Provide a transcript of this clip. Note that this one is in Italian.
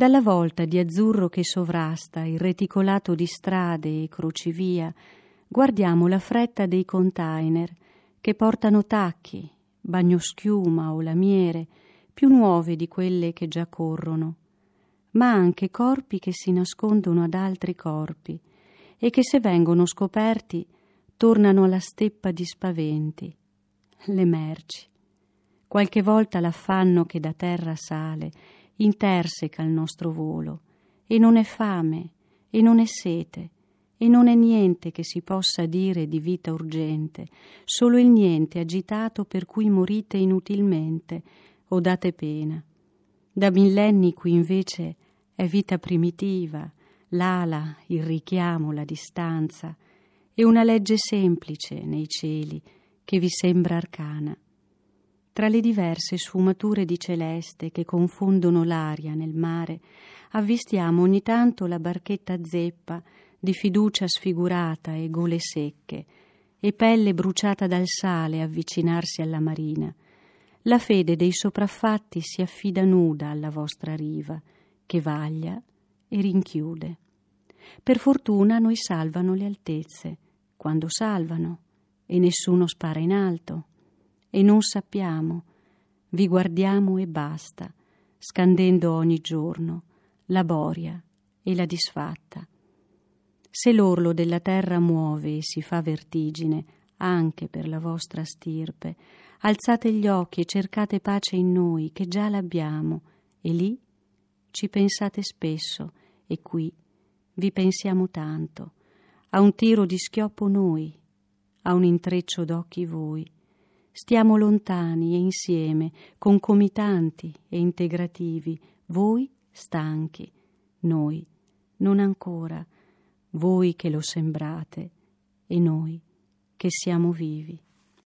Dalla volta di azzurro che sovrasta il reticolato di strade e crocivia, guardiamo la fretta dei container che portano tacchi, bagnoschiuma o lamiere, più nuove di quelle che già corrono, ma anche corpi che si nascondono ad altri corpi e che se vengono scoperti tornano alla steppa di spaventi, le merci. Qualche volta l'affanno che da terra sale interseca il nostro volo, e non è fame, e non è sete, e non è niente che si possa dire di vita urgente, solo il niente agitato per cui morite inutilmente o date pena. Da millenni qui invece è vita primitiva, l'ala, il richiamo, la distanza, e una legge semplice nei cieli che vi sembra arcana. Tra le diverse sfumature di celeste che confondono l'aria nel mare, avvistiamo ogni tanto la barchetta zeppa di fiducia sfigurata e gole secche, e pelle bruciata dal sale avvicinarsi alla marina. La fede dei sopraffatti si affida nuda alla vostra riva, che vaglia e rinchiude. Per fortuna noi salvano le altezze, quando salvano, e nessuno spara in alto, e non sappiamo, vi guardiamo e basta, scandendo ogni giorno la boria e la disfatta. Se l'orlo della terra muove e si fa vertigine anche per la vostra stirpe, alzate gli occhi e cercate pace in noi, che già l'abbiamo, e lì ci pensate spesso, e qui vi pensiamo tanto. A un tiro di schioppo noi, a un intreccio d'occhi voi. Stiamo lontani e insieme, concomitanti e integrativi, voi stanchi, noi non ancora voi che lo sembrate e noi che siamo vivi.